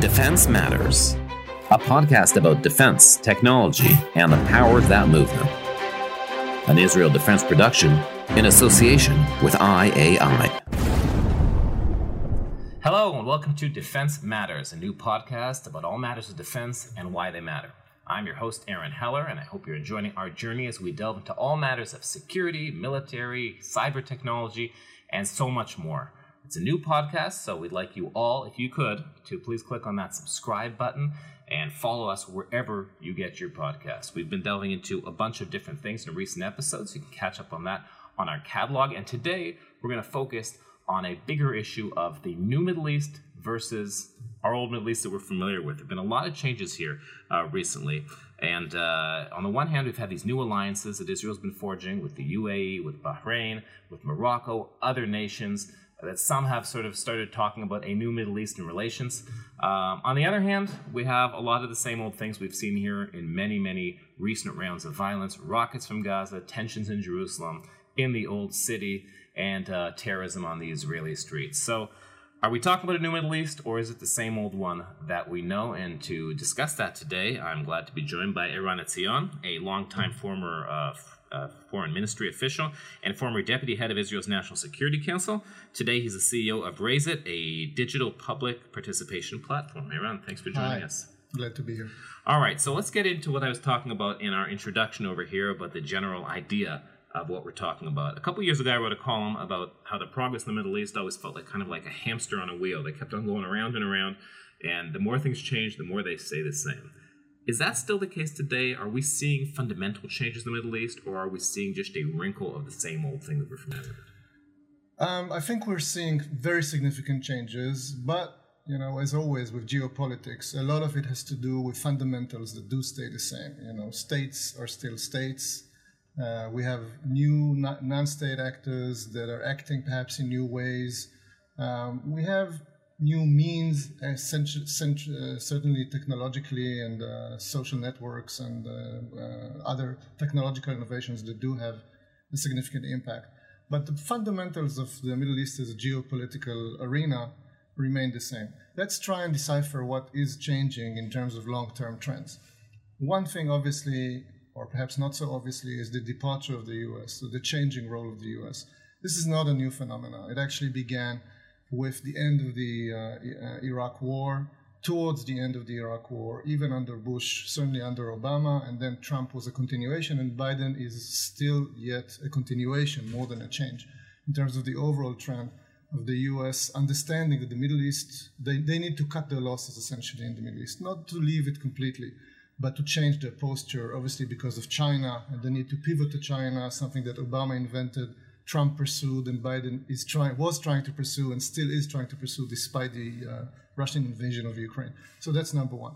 Defense Matters, a podcast about defense, technology, and the power of that movement. An Israel Defense production in association with IAI. Hello, and welcome to Defense Matters, a new podcast about all matters of defense and why they matter. I'm your host, Aron Heller, and I hope you're enjoying our journey as we delve into all matters of security, military, cyber technology, and so much more. It's a new podcast, so we'd like you all, if you could, to please click on that subscribe button and follow us wherever you get your podcasts. We've been delving into a bunch of different things in recent episodes. You can catch up on that on our catalog. And today we're going to focus on a bigger issue of the new Middle East versus our old Middle East that we're familiar with. There have been a lot of changes here uh, recently. And uh, on the one hand, we've had these new alliances that Israel's been forging with the UAE, with Bahrain, with Morocco, other nations that some have sort of started talking about a new Middle Eastern relations. Um, on the other hand, we have a lot of the same old things we've seen here in many, many recent rounds of violence rockets from Gaza, tensions in Jerusalem, in the Old City, and uh, terrorism on the Israeli streets. So, are we talking about a new Middle East, or is it the same old one that we know? And to discuss that today, I'm glad to be joined by Eran Etzion, a longtime former uh, uh, foreign ministry official and former deputy head of Israel's National Security Council. Today, he's the CEO of Rayzit, a digital public participation platform. Eran, thanks for joining Hi. us. Glad to be here. All right, so let's get into what I was talking about in our introduction over here about the general idea of what we're talking about. A couple years ago, I wrote a column about how the progress in the Middle East always felt like kind of like a hamster on a wheel. They kept on going around and around, and the more things change, the more they stay the same. Is that still the case today? Are we seeing fundamental changes in the Middle East, or are we seeing just a wrinkle of the same old thing that we're familiar with? Um, I think we're seeing very significant changes, but you know, as always with geopolitics, a lot of it has to do with fundamentals that do stay the same. You know, states are still states. Uh, we have new non- non-state actors that are acting perhaps in new ways. Um, we have new means, essentially, uh, certainly technologically, and uh, social networks and uh, uh, other technological innovations that do have a significant impact. But the fundamentals of the Middle East as a geopolitical arena remain the same. Let's try and decipher what is changing in terms of long term trends. One thing, obviously, or perhaps not so obviously, is the departure of the US, so the changing role of the US. This is not a new phenomenon. It actually began with the end of the uh, uh, Iraq War, towards the end of the Iraq War, even under Bush, certainly under Obama, and then Trump was a continuation, and Biden is still yet a continuation more than a change in terms of the overall trend of the US understanding that the Middle East, they, they need to cut their losses essentially in the Middle East, not to leave it completely, but to change their posture, obviously because of China, and they need to pivot to China, something that Obama invented. Trump pursued and Biden is trying was trying to pursue and still is trying to pursue despite the uh, Russian invasion of Ukraine. So that's number one.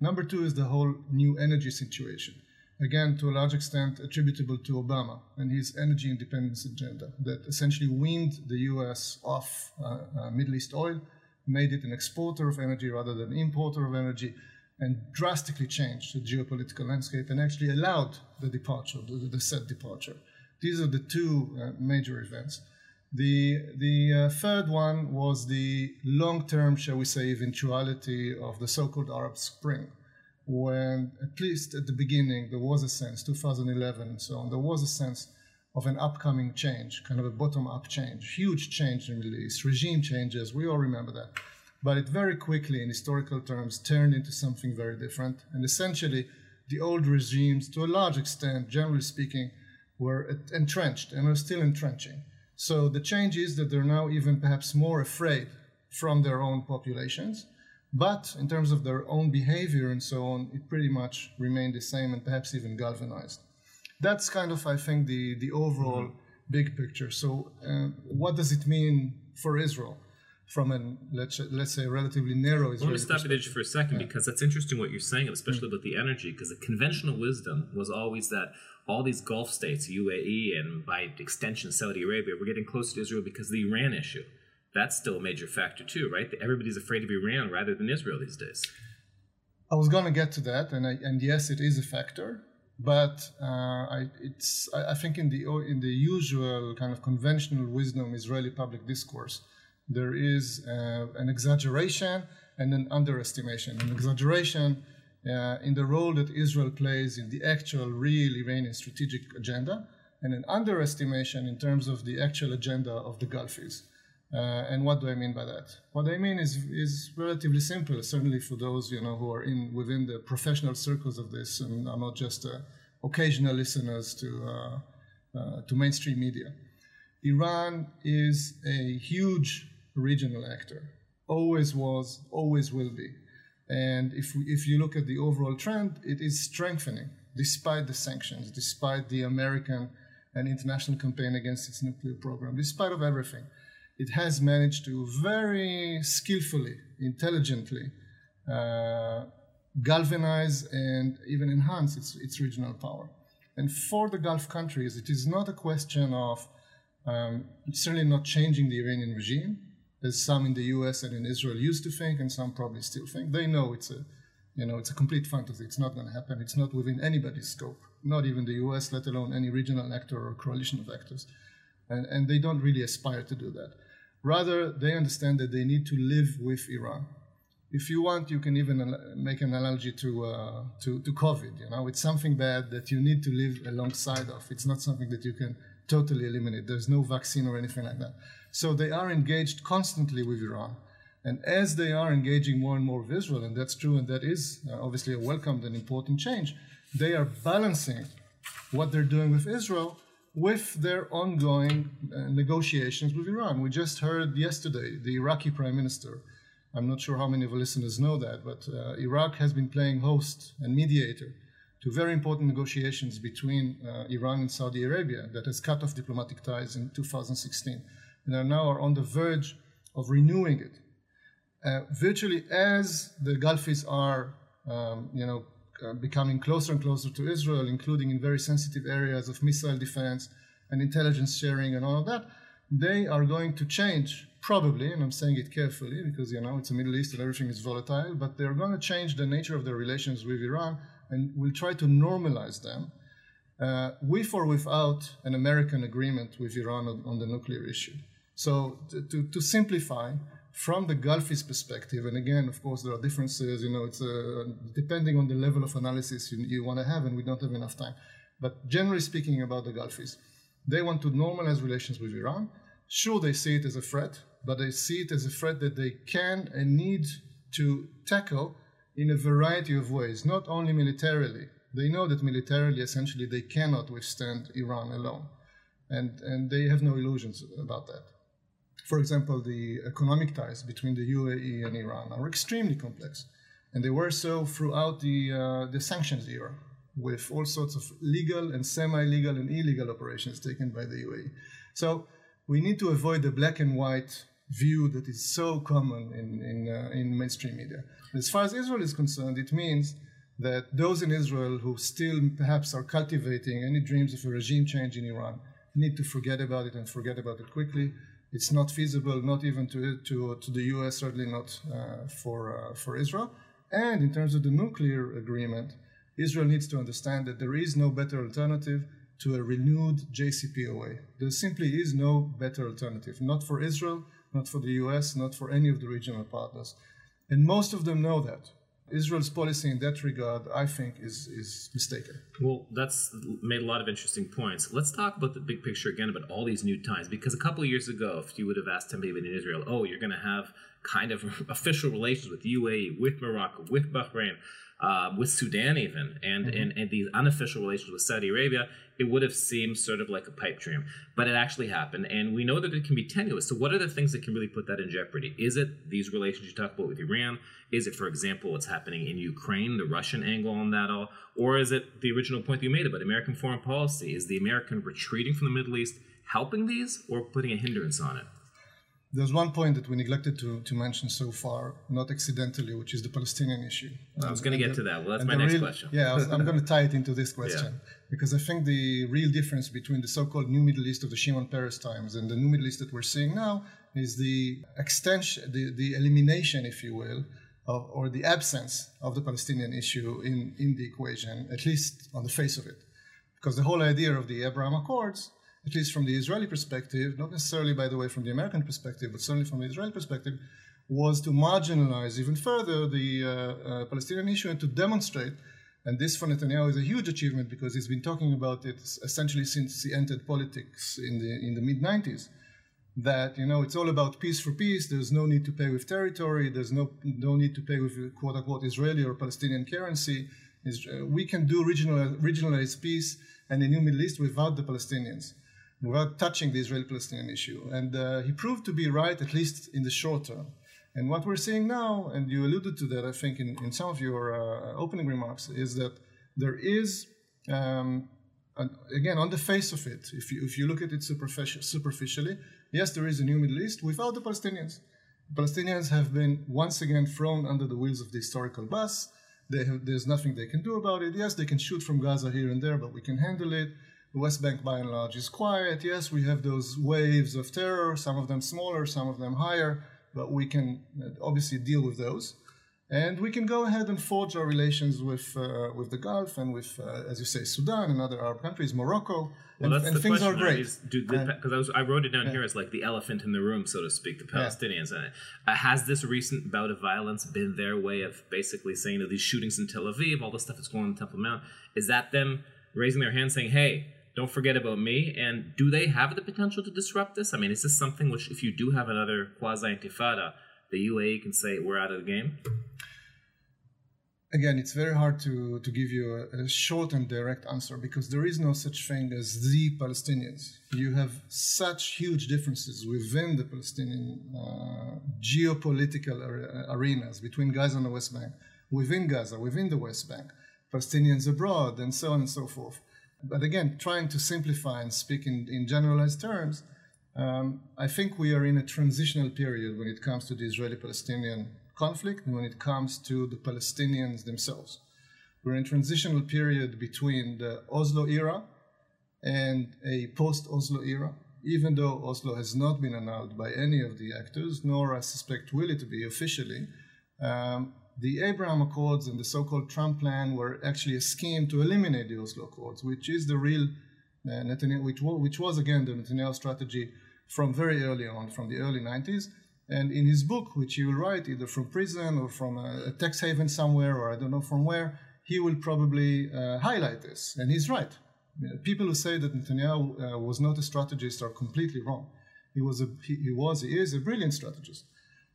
Number two is the whole new energy situation. Again, to a large extent attributable to Obama and his energy independence agenda that essentially weaned the US off uh, uh, Middle East oil, made it an exporter of energy rather than importer of energy, and drastically changed the geopolitical landscape and actually allowed the departure, the, the said departure. These are the two uh, major events. The, the uh, third one was the long term, shall we say, eventuality of the so called Arab Spring, when, at least at the beginning, there was a sense, 2011 and so on, there was a sense of an upcoming change, kind of a bottom up change, huge change in the Middle East, regime changes, we all remember that. But it very quickly, in historical terms, turned into something very different. And essentially, the old regimes, to a large extent, generally speaking, were entrenched and are still entrenching. So the change is that they're now even perhaps more afraid from their own populations. But in terms of their own behavior and so on, it pretty much remained the same and perhaps even galvanized. That's kind of, I think, the, the overall mm-hmm. big picture. So, uh, what does it mean for Israel? From an let's let's say relatively narrow. Israeli Let me stop you there for a second yeah. because that's interesting what you're saying, especially mm-hmm. about the energy. Because the conventional wisdom was always that all these Gulf states, UAE, and by extension Saudi Arabia, we're getting closer to Israel because of the Iran issue. That's still a major factor too, right? Everybody's afraid of Iran rather than Israel these days. I was going to get to that, and I, and yes, it is a factor, but uh, I, it's I, I think in the in the usual kind of conventional wisdom Israeli public discourse, there is uh, an exaggeration and an underestimation, an exaggeration uh, in the role that Israel plays in the actual, real Iranian strategic agenda, and an underestimation in terms of the actual agenda of the Gulfis. Uh, and what do I mean by that? What I mean is is relatively simple, certainly for those you know who are in within the professional circles of this, and are not just uh, occasional listeners to uh, uh to mainstream media. Iran is a huge regional actor, always was, always will be, and if we, if you look at the overall trend, it is strengthening despite the sanctions, despite the American and international campaign against its nuclear program, despite of everything it has managed to very skillfully, intelligently uh, galvanize and even enhance its, its regional power. And for the Gulf countries, it is not a question of um, certainly not changing the Iranian regime, as some in the U.S. and in Israel used to think, and some probably still think. They know it's a, you know, it's a complete fantasy. It's not going to happen. It's not within anybody's scope, not even the U.S., let alone any regional actor or coalition of actors. And, and they don't really aspire to do that. Rather, they understand that they need to live with Iran. If you want, you can even make an analogy to, uh, to, to COVID. You know, it's something bad that you need to live alongside of. It's not something that you can totally eliminate. There's no vaccine or anything like that. So they are engaged constantly with Iran. And as they are engaging more and more with Israel, and that's true, and that is uh, obviously a welcomed and important change, they are balancing what they're doing with Israel with their ongoing uh, negotiations with Iran. We just heard yesterday the Iraqi prime minister. I'm not sure how many of our listeners know that, but uh, Iraq has been playing host and mediator to very important negotiations between uh, Iran and Saudi Arabia that has cut off diplomatic ties in 2016 and are now are on the verge of renewing it. Uh, virtually as the Gulfis are, um, you know, uh, becoming closer and closer to Israel, including in very sensitive areas of missile defense and intelligence sharing and all of that, they are going to change probably, and I'm saying it carefully because you know it's the Middle East and everything is volatile, but they're going to change the nature of their relations with Iran and will try to normalize them, uh, with or without an American agreement with Iran on, on the nuclear issue. So to, to, to simplify, from the Gulfist perspective, and again, of course, there are differences. You know, it's uh, depending on the level of analysis you, you want to have, and we don't have enough time. But generally speaking, about the Gulfis, they want to normalize relations with Iran. Sure, they see it as a threat, but they see it as a threat that they can and need to tackle in a variety of ways, not only militarily. They know that militarily, essentially, they cannot withstand Iran alone. And, and they have no illusions about that. For example, the economic ties between the UAE and Iran are extremely complex, and they were so throughout the, uh, the sanctions era, with all sorts of legal and semi-legal and illegal operations taken by the UAE. So we need to avoid the black and white view that is so common in, in, uh, in mainstream media. As far as Israel is concerned, it means that those in Israel who still perhaps are cultivating any dreams of a regime change in Iran need to forget about it and forget about it quickly it's not feasible, not even to, to, to the US, certainly not uh, for, uh, for Israel. And in terms of the nuclear agreement, Israel needs to understand that there is no better alternative to a renewed JCPOA. There simply is no better alternative, not for Israel, not for the US, not for any of the regional partners. And most of them know that. Israel's policy in that regard, I think, is, is mistaken. Well, that's made a lot of interesting points. Let's talk about the big picture again about all these new ties. Because a couple of years ago, if you would have asked somebody in Israel, oh, you're going to have kind of official relations with UAE, with Morocco, with Bahrain, uh, with Sudan even, and, mm-hmm. and, and these unofficial relations with Saudi Arabia, it would have seemed sort of like a pipe dream. But it actually happened, and we know that it can be tenuous. So, what are the things that can really put that in jeopardy? Is it these relations you talk about with Iran? Is it, for example, what's happening in Ukraine, the Russian angle on that all? Or is it the original point that you made about American foreign policy? Is the American retreating from the Middle East helping these or putting a hindrance on it? There's one point that we neglected to, to mention so far, not accidentally, which is the Palestinian issue. I was going to get the, to that. Well, that's my next real, question. Yeah, I am going to tie it into this question yeah. because I think the real difference between the so-called New Middle East of the Shimon Peres times and the New Middle East that we're seeing now is the extension, the, the elimination, if you will, of, or the absence of the Palestinian issue in, in the equation, at least on the face of it. Because the whole idea of the Abraham Accords at least from the Israeli perspective, not necessarily, by the way, from the American perspective, but certainly from the Israeli perspective, was to marginalize even further the uh, uh, Palestinian issue and to demonstrate. And this for Netanyahu is a huge achievement because he's been talking about it essentially since he entered politics in the in the mid 90s. That you know it's all about peace for peace. There's no need to pay with territory. There's no no need to pay with quote unquote Israeli or Palestinian currency. Uh, we can do regional regionalized peace and a new Middle East without the Palestinians without touching the Israeli-Palestinian issue. And uh, he proved to be right, at least in the short term. And what we're seeing now, and you alluded to that, I think, in, in some of your uh, opening remarks, is that there is, um, an, again, on the face of it, if you, if you look at it superficial, superficially, yes, there is a new Middle East without the Palestinians. Palestinians have been once again thrown under the wheels of the historical bus. Have, there's nothing they can do about it. Yes, they can shoot from Gaza here and there, but we can handle it. The West Bank, by and large, is quiet. Yes, we have those waves of terror, some of them smaller, some of them higher, but we can uh, obviously deal with those. And we can go ahead and forge our relations with uh, with the Gulf and with, uh, as you say, Sudan and other Arab countries, Morocco. Well, and, and things are great. Because I, I, wrote it down yeah. here as like the elephant in the room, so to speak, the Palestinians. Yeah. Uh, has this recent bout of violence been their way of basically saying that these shootings in Tel Aviv, all the stuff that's going on in Temple Mount, is that them raising their hand saying, "Hey, don't forget about me. And do they have the potential to disrupt this? I mean, is this something which, if you do have another quasi intifada, the UAE can say we're out of the game? Again, it's very hard to, to give you a, a short and direct answer because there is no such thing as the Palestinians. You have such huge differences within the Palestinian uh, geopolitical arenas between Gaza and the West Bank, within Gaza, within the West Bank, Palestinians abroad, and so on and so forth. But again, trying to simplify and speak in, in generalized terms, um, I think we are in a transitional period when it comes to the Israeli Palestinian conflict and when it comes to the Palestinians themselves. We're in a transitional period between the Oslo era and a post Oslo era, even though Oslo has not been annulled by any of the actors, nor I suspect will it be officially. Um, the Abraham Accords and the so-called Trump plan were actually a scheme to eliminate the Oslo Accords, which is the real uh, Netanyahu, which, which was again the Netanyahu strategy from very early on, from the early 90s. And in his book, which he will write either from prison or from a, a tax haven somewhere, or I don't know from where, he will probably uh, highlight this. And he's right. People who say that Netanyahu uh, was not a strategist are completely wrong. He was, a, he, he was, he is a brilliant strategist,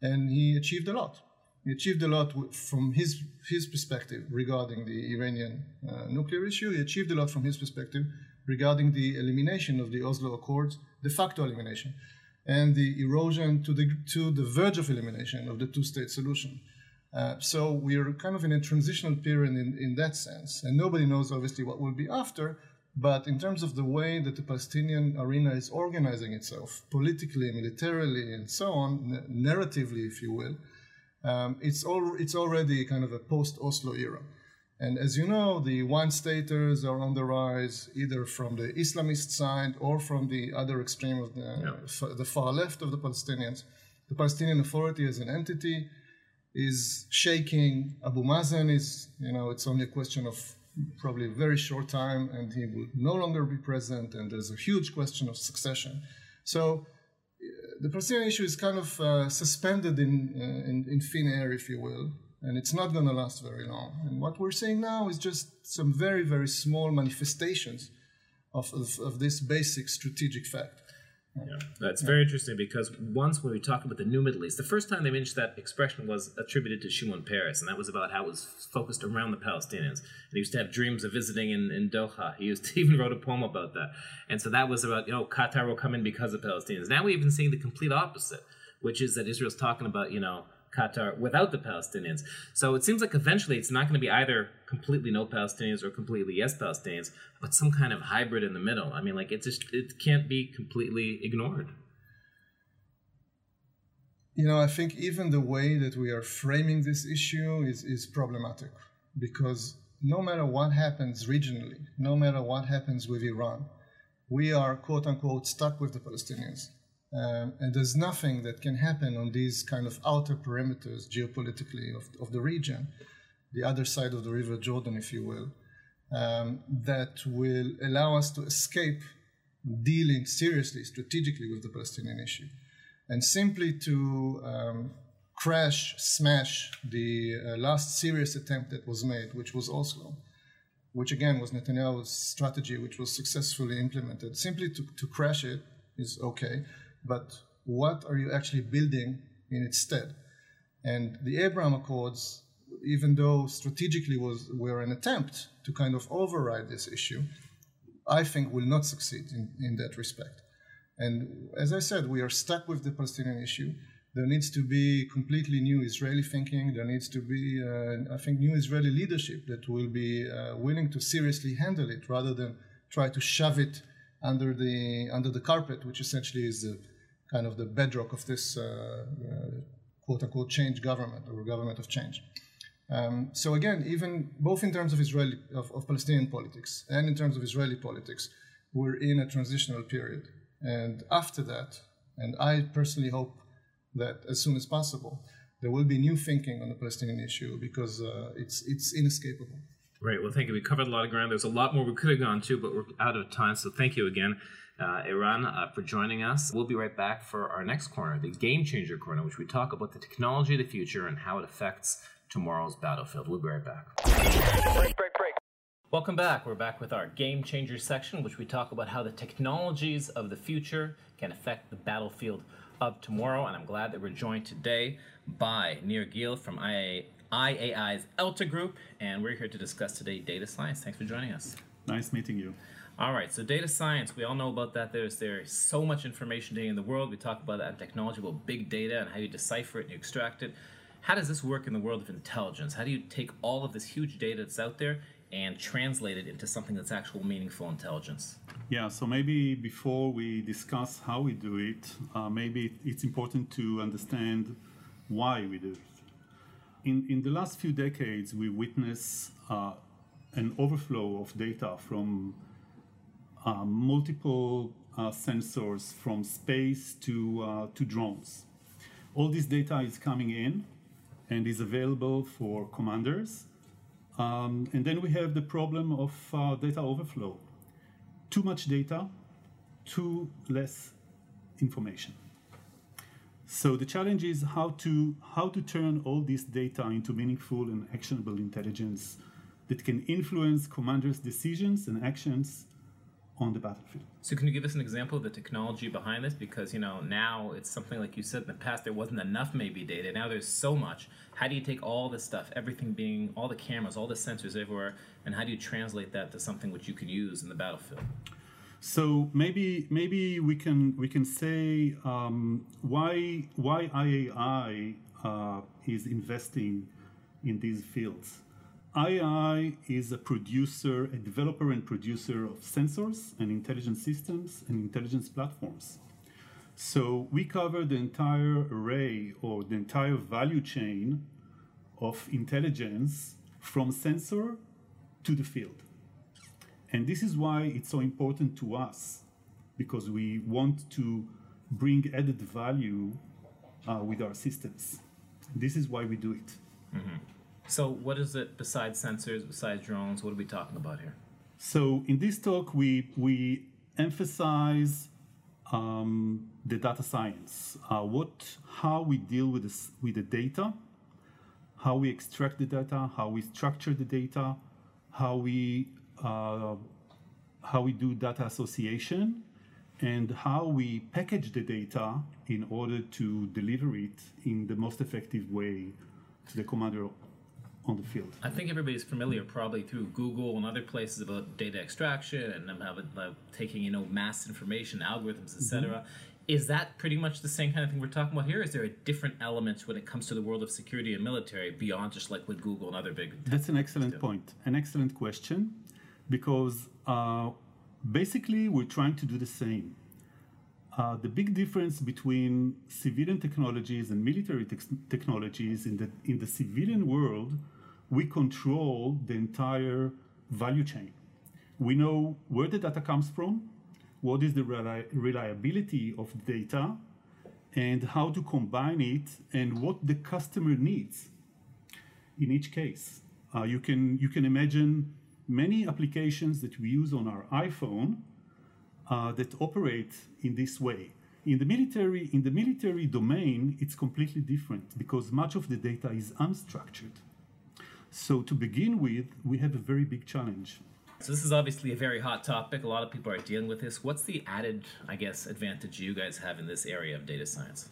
and he achieved a lot. He achieved a lot from his, his perspective regarding the Iranian uh, nuclear issue. He achieved a lot from his perspective regarding the elimination of the Oslo Accords, de facto elimination, and the erosion to the, to the verge of elimination of the two state solution. Uh, so we are kind of in a transitional period in, in that sense. And nobody knows, obviously, what will be after. But in terms of the way that the Palestinian arena is organizing itself, politically, militarily, and so on, narratively, if you will, um, it's, all, it's already kind of a post-Oslo era. And as you know, the one-staters are on the rise, either from the Islamist side or from the other extreme of the, yeah. the far left of the Palestinians. The Palestinian Authority as an entity is shaking. Abu Mazen is, you know, it's only a question of probably a very short time, and he will no longer be present, and there's a huge question of succession. So the Palestinian issue is kind of uh, suspended in, uh, in, in thin air, if you will, and it's not going to last very long. And what we're seeing now is just some very, very small manifestations of, of, of this basic strategic fact. Yeah, that's very interesting because once when we talk about the new Middle East, the first time they mentioned that expression was attributed to Shimon Peres, and that was about how it was focused around the Palestinians. And he used to have dreams of visiting in, in Doha. He used to even wrote a poem about that. And so that was about, you know, Qatar will come in because of Palestinians. Now we've been seeing the complete opposite, which is that Israel's talking about, you know, Qatar without the Palestinians. So it seems like eventually it's not going to be either completely no Palestinians or completely yes Palestinians, but some kind of hybrid in the middle. I mean, like it just it can't be completely ignored. You know, I think even the way that we are framing this issue is, is problematic because no matter what happens regionally, no matter what happens with Iran, we are quote unquote stuck with the Palestinians. Um, and there's nothing that can happen on these kind of outer perimeters geopolitically of, of the region, the other side of the River Jordan, if you will, um, that will allow us to escape dealing seriously, strategically with the Palestinian issue. And simply to, um, crash, smash the uh, last serious attempt that was made, which was Oslo, which again was Netanyahu's strategy, which was successfully implemented. Simply to, to crash it is okay, but what are you actually building in its stead? And the Abraham Accords, even though strategically was were an attempt to kind of override this issue, I think will not succeed in, in that respect. And as I said, we are stuck with the Palestinian issue. There needs to be completely new Israeli thinking. There needs to be, uh, I think, new Israeli leadership that will be uh, willing to seriously handle it rather than try to shove it under the under the carpet, which essentially is the kind of the bedrock of this uh, uh quote unquote change government or government of change. Um, so again, even both in terms of Israeli of, of, Palestinian politics and in terms of Israeli politics, we're in a transitional period. And after that, and I personally hope that as soon as possible, there will be new thinking on the Palestinian issue because uh, it's it's inescapable. Right. Well, thank you. We covered a lot of ground. There's a lot more we could have gone to, but we're out of time. So thank you again, uh, Eran, uh, for joining us. We'll be right back for our next corner, the Game Changer Corner, which we talk about the technology of the future and how it affects tomorrow's battlefield. We'll be right back. Break, break, break. Welcome back. We're back with our Game Changer section, which we talk about how the technologies of the future can affect the battlefield of tomorrow. And I'm glad that we're joined today by Nir Gil from IA, IAI's Elta Group, and we're here to discuss today data science. Thanks for joining us. Nice meeting you. All right, so data science, we all know about that. There's there's so much information today in the world. We talk about that technology, about big data and how you decipher it and you extract it. How does this work in the world of intelligence? How do you take all of this huge data that's out there and translate it into something that's actual meaningful intelligence? Yeah, so maybe before we discuss how we do it, uh, maybe it's important to understand why we do it. In, in the last few decades, we witness uh, an overflow of data from uh, multiple uh, sensors from space to, uh, to drones. All this data is coming in and is available for commanders. Um, and then we have the problem of uh, data overflow. Too much data, too less information. So the challenge is how to how to turn all this data into meaningful and actionable intelligence that can influence commanders' decisions and actions on the battlefield. So can you give us an example of the technology behind this? Because you know now it's something like you said in the past there wasn't enough maybe data. Now there's so much. How do you take all this stuff, everything being all the cameras, all the sensors everywhere, and how do you translate that to something which you can use in the battlefield? So maybe maybe we can we can say um, why why IAI uh, is investing in these fields. IAI is a producer, a developer and producer of sensors and intelligent systems and intelligence platforms. So we cover the entire array or the entire value chain of intelligence from sensor to the field. And this is why it's so important to us, because we want to bring added value uh, with our systems. This is why we do it. Mm-hmm. So, what is it besides sensors, besides drones? What are we talking about here? So, in this talk, we we emphasize um, the data science, uh, what, how we deal with this, with the data, how we extract the data, how we structure the data, how we uh, how we do data association and how we package the data in order to deliver it in the most effective way to the commander on the field. I think everybody's familiar probably through Google and other places about data extraction and having uh, taking you know mass information, algorithms, etc. Mm-hmm. Is that pretty much the same kind of thing we're talking about here? Is there a different element when it comes to the world of security and military beyond just like with Google and other big? That's an excellent point. An excellent question because uh, basically we're trying to do the same. Uh, the big difference between civilian technologies and military te- technologies in the in the civilian world, we control the entire value chain. We know where the data comes from, what is the reli- reliability of data, and how to combine it, and what the customer needs. In each case, uh, you can you can imagine many applications that we use on our iPhone uh, that operate in this way. In the military, in the military domain, it's completely different because much of the data is unstructured. So to begin with, we have a very big challenge. So this is obviously a very hot topic. A lot of people are dealing with this. What's the added, I guess, advantage you guys have in this area of data science?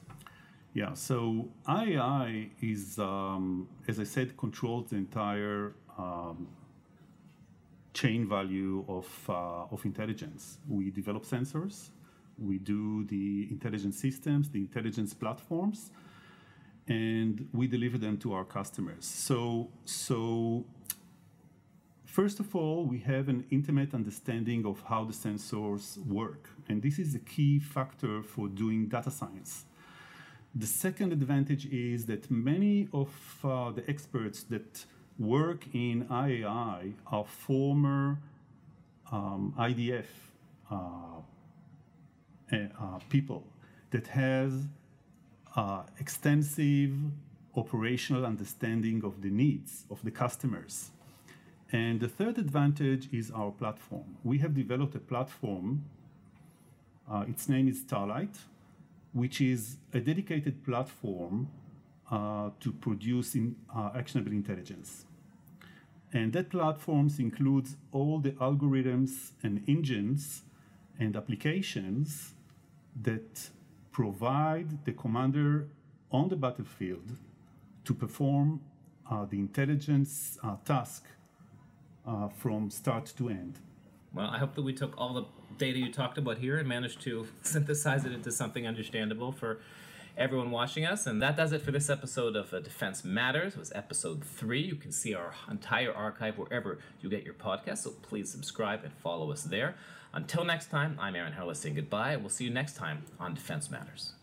Yeah, so IAI is, um, as I said, controls the entire um, chain value of, uh, of intelligence. We develop sensors, we do the intelligence systems, the intelligence platforms, and we deliver them to our customers. So, so first of all, we have an intimate understanding of how the sensors work, and this is a key factor for doing data science. The second advantage is that many of uh, the experts that work in IAI are former um, IDF uh, uh, people that has uh, extensive operational understanding of the needs of the customers. And the third advantage is our platform. We have developed a platform, uh, its name is Starlight, which is a dedicated platform uh, to produce in, uh, actionable intelligence. And that platform includes all the algorithms and engines and applications that provide the commander on the battlefield to perform uh, the intelligence uh, task uh, from start to end. Well, I hope that we took all the data you talked about here and managed to synthesize it into something understandable for everyone watching us. And that does it for this episode of uh, Defense Matters. It was episode three. You can see our entire archive wherever you get your podcast. So please subscribe and follow us there. Until next time, I'm Aron Heller saying goodbye. We'll see you next time on Defense Matters.